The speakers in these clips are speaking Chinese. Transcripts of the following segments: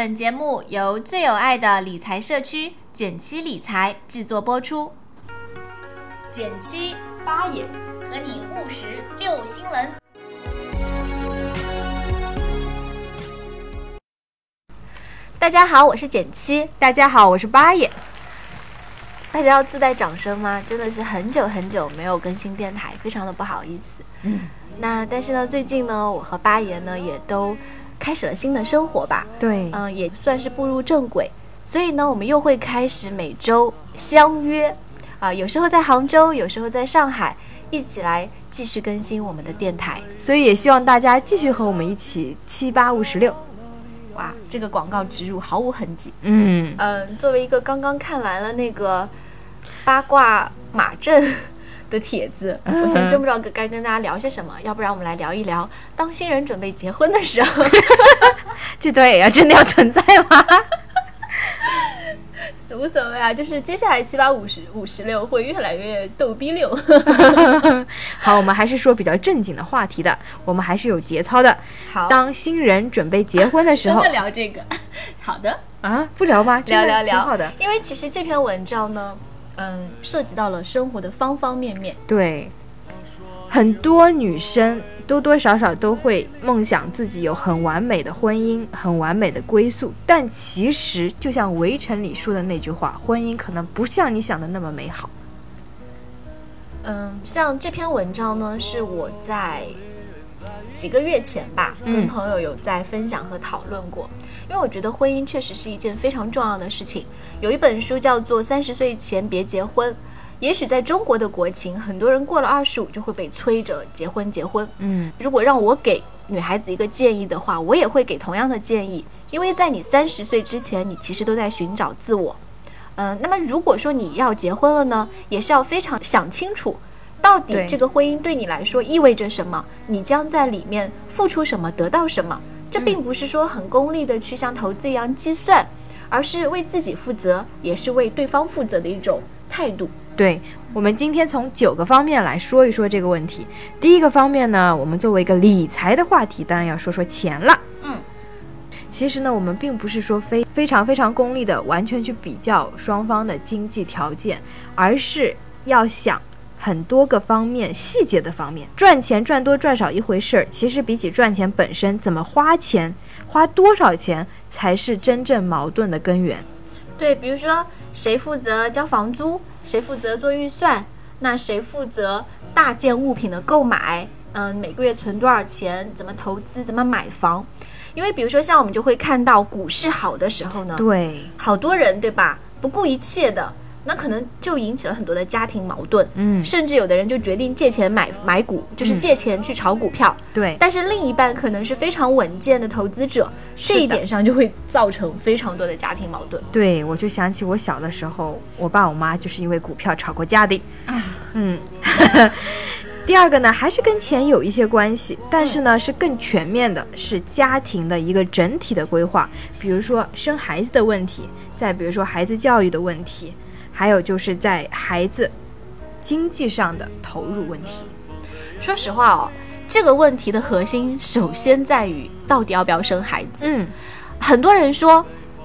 本节目由最有爱的理财社区简七理财制作播出。减七八爷和你务实六新闻。大家好，我是减七。大家好，我是八爷。大家要自带掌声吗？真的是很久很久没有更新电台，非常的不好意思。嗯，那但是呢，最近呢，我和八爷呢也都开始了新的生活吧。对，嗯，也算是步入正轨。所以呢，我们又会开始每周相约，啊，有时候在杭州，有时候在上海，一起来继续更新我们的电台。所以也希望大家继续和我们一起七八五十六。哇，这个广告植入毫无痕迹。嗯嗯，作为一个刚刚看完了那个八卦马阵的帖子，我现在真不知道该跟大家聊些什么。要不然我们来聊一聊，当新人准备结婚的时候，这段也要真的要存在吗？无所谓啊，就是接下来七八五十五十六会越来越逗逼六。好，我们还是说比较正经的话题的，我们还是有节操的。好，当新人准备结婚的时候真的聊这个，好的，啊，不聊吗？聊聊聊，挺好的。因为其实这篇文章呢，嗯，涉及到了生活的方方面面。对，很多女生多多少少都会梦想自己有很完美的婚姻，很完美的归宿。但其实，就像《围城》里说的那句话，婚姻可能不像你想的那么美好。嗯，像这篇文章呢，是我在几个月前吧，嗯跟朋友有在分享和讨论过。因为我觉得婚姻确实是一件非常重要的事情。有一本书叫做《三十岁前别结婚》，也许在中国的国情，很多人过了二十五就会被催着结婚结婚。嗯，如果让我给女孩子一个建议的话，我也会给同样的建议，因为在你三十岁之前，你其实都在寻找自我。嗯、那么如果说你要结婚了呢，也是要非常想清楚，到底这个婚姻对你来说意味着什么，你将在里面付出什么，得到什么。这并不是说很功利的去像投资一样计算，而是为自己负责，也是为对方负责的一种态度。对。我们今天从九个方面来说一说这个问题。第一个方面呢，我们作为一个理财的话题，当然要说说钱了。嗯，其实呢，我们并不是说非非常非常功利的完全去比较双方的经济条件，而是要想很多个方面细节的方面。赚钱赚多赚少一回事儿，其实比起赚钱本身，怎么花钱、花多少钱才是真正矛盾的根源。对，比如说谁负责交房租，谁负责做预算，那谁负责大件物品的购买，嗯，每个月存多少钱，怎么投资，怎么买房。因为比如说像我们就会看到股市好的时候呢，对，好多人对吧，不顾一切的，那可能就引起了很多的家庭矛盾，嗯，甚至有的人就决定借钱买买股，就是嗯。借钱去炒股票。对，但是另一半可能是非常稳健的投资者，这一点上就会造成非常多的家庭矛盾。对，我就想起我小的时候，我爸我妈就是因为股票吵过架的。嗯，第二个呢，还是跟钱有一些关系，但是呢，是更全面的，是家庭的一个整体的规划，比如说生孩子的问题，再比如说孩子教育的问题，还有就是在孩子经济上的投入问题。说实话哦，这个问题的核心首先在于到底要不要生孩子。嗯，很多人说，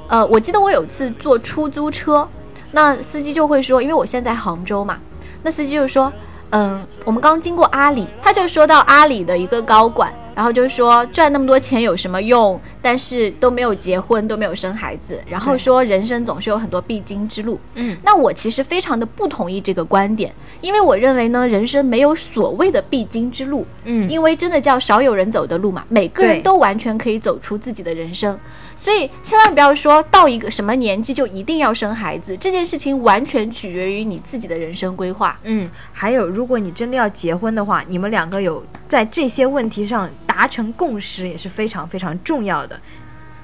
呃，我记得我有次坐出租车，那司机就会说，因为我现在在杭州嘛，那司机就说，嗯，我们刚经过阿里，他就说到阿里的一个高管，然后就说赚那么多钱有什么用？但是都没有结婚，都没有生孩子，然后说人生总是有很多必经之路。嗯，那我其实非常的不同意这个观点，因为我认为呢，人生没有所谓的必经之路，嗯，因为真的叫少有人走的路嘛，每个人都完全可以走出自己的人生，所以千万不要说到一个什么年纪就一定要生孩子，这件事情完全取决于你自己的人生规划。嗯，还有，如果你真的要结婚的话，你们两个有在这些问题上达成共识，也是非常非常重要的。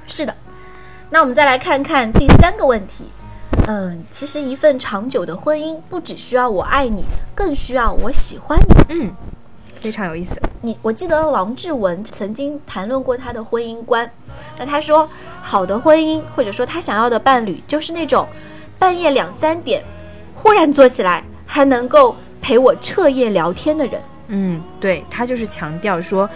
是的，那我们再来看看第三个问题。嗯，其实一份长久的婚姻不只需要我爱你，更需要我喜欢你。嗯，非常有意思。你我记得王志文曾经谈论过他的婚姻观，那他说，好的婚姻或者说他想要的伴侣，就是那种半夜两三点忽然坐起来，还能够陪我彻夜聊天的人。嗯，对他就是强调说，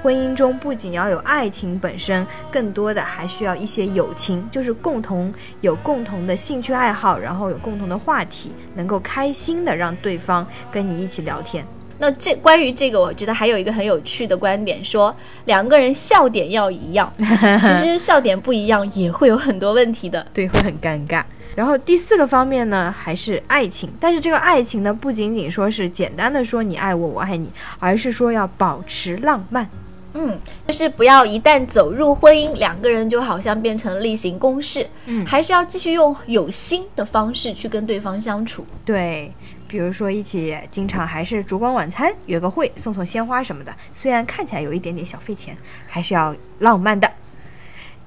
婚姻中不仅要有爱情本身，更多的还需要一些友情，就是共同有共同的兴趣爱好，然后有共同的话题，能够开心的让对方跟你一起聊天。那这关于这个，我觉得还有一个很有趣的观点，说两个人笑点要一样。其实笑点不一样也会有很多问题的，对，会很尴尬。然后第四个方面呢，还是爱情。但是这个爱情呢，不仅仅说是简单的说你爱我，我爱你，而是说要保持浪漫。嗯，就是不要一旦走入婚姻，两个人就好像变成例行公事。嗯，还是要继续用有心的方式去跟对方相处。对，比如说一起经常还是烛光晚餐，约个会，送送鲜花什么的。虽然看起来有一点点小费钱，还是要浪漫的。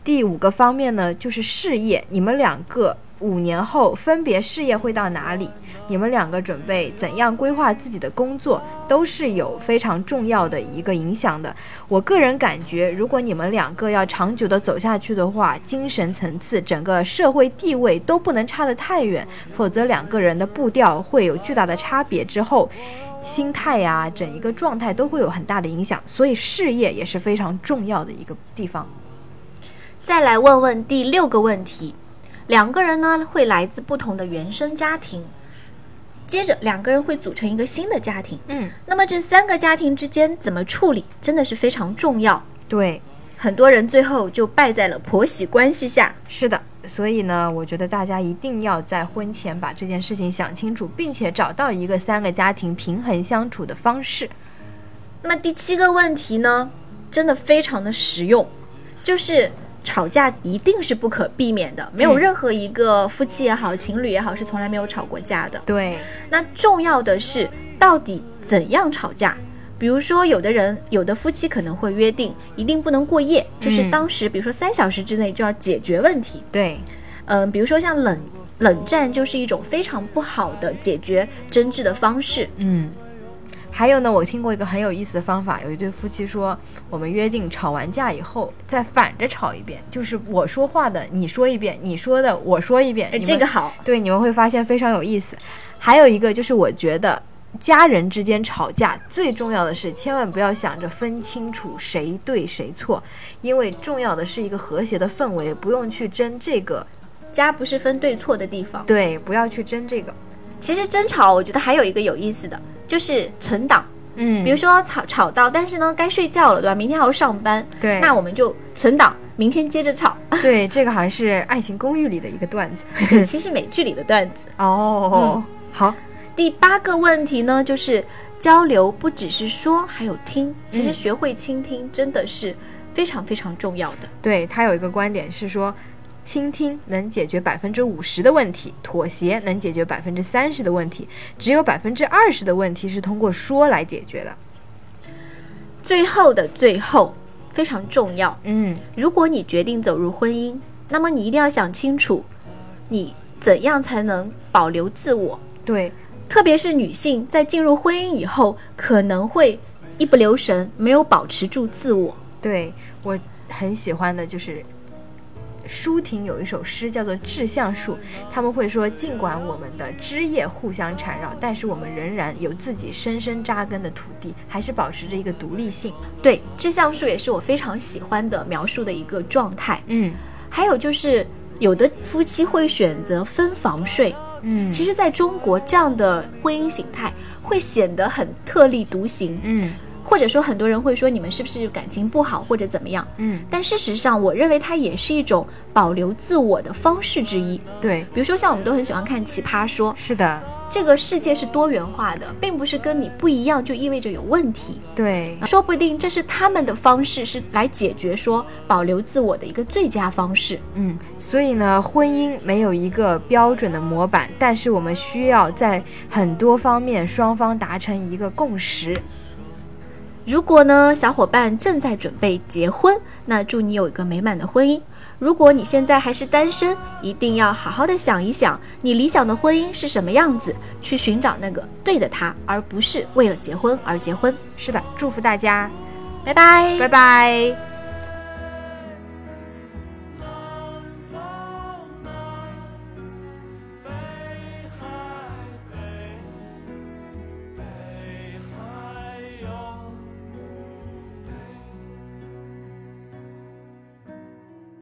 第五个方面呢，就是事业，你们两个。五年后分别事业会到哪里？你们两个准备怎样规划自己的工作，都是有非常重要的一个影响的。我个人感觉，如果你们两个要长久的走下去的话，精神层次、整个社会地位都不能差得太远，否则两个人的步调会有巨大的差别。之后，心态呀，整一个状态都会有很大的影响。所以，事业也是非常重要的一个地方。再来问问第六个问题。两个人呢会来自不同的原生家庭，接着两个人会组成一个新的家庭。嗯，那么这三个家庭之间怎么处理，真的是非常重要。对，很多人最后就败在了婆媳关系下。是的，所以呢，我觉得大家一定要在婚前把这件事情想清楚，并且找到一个三个家庭平衡相处的方式。那么第七个问题呢，真的非常的实用，就是。吵架一定是不可避免的，没有任何一个夫妻也好，情侣也好，是从来没有吵过架的。对，那重要的是到底怎样吵架？比如说，有的人，有的夫妻可能会约定一定不能过夜，就是当时，比如说三小时之内就要解决问题。对，嗯，比如说像冷冷战，就是一种非常不好的解决争执的方式。嗯。还有呢，我听过一个很有意思的方法，有一对夫妻说，我们约定吵完架以后再反着吵一遍，就是我说话的你说一遍，你说的我说一遍。这个好，对，你们会发现非常有意思。还有一个就是，我觉得家人之间吵架最重要的是，千万不要想着分清楚谁对谁错，因为重要的是一个和谐的氛围，不用去争这个。家不是分对错的地方。对，不要去争这个。其实争吵，我觉得还有一个有意思的，就是存档。嗯，比如说吵吵到，但是呢该睡觉了，对吧？明天还要上班。对，那我们就存档，明天接着吵。对，这个好像是《爱情公寓》里的一个段子，其实美剧里的段子。哦，好。第八个问题呢，就是交流不只是说，还有听。其实学会倾听真的是非常非常重要的。对他有一个观点是说。倾听能解决百分之五十的问题，妥协能解决百分之三十的问题，只有百分之二十的问题是通过说来解决的。最后的最后非常重要，嗯，如果你决定走入婚姻，那么你一定要想清楚，你怎样才能保留自我？对，特别是女性在进入婚姻以后，可能会一不留神没有保持住自我。对我很喜欢的就是。舒婷有一首诗叫做《志向树》，他们会说，尽管我们的枝叶互相缠绕，但是我们仍然有自己深深扎根的土地，还是保持着一个独立性。对，《志向树》也是我非常喜欢的描述的一个状态。嗯，还有就是有的夫妻会选择分房睡。嗯，其实在中国这样的婚姻形态会显得很特立独行。嗯。或者说，很多人会说你们是不是感情不好，或者怎么样？嗯，但事实上，我认为它也是一种保留自我的方式之一。对，比如说像我们都很喜欢看《奇葩说》，是的，这个世界是多元化的，并不是跟你不一样就意味着有问题。对，说不定这是他们的方式，是来解决说保留自我的一个最佳方式。嗯，所以呢，婚姻没有一个标准的模板，但是我们需要在很多方面双方达成一个共识。如果呢，小伙伴正在准备结婚，那祝你有一个美满的婚姻。如果你现在还是单身，一定要好好的想一想，你理想的婚姻是什么样子，去寻找那个对的他，而不是为了结婚而结婚。是的，祝福大家，拜拜，拜拜。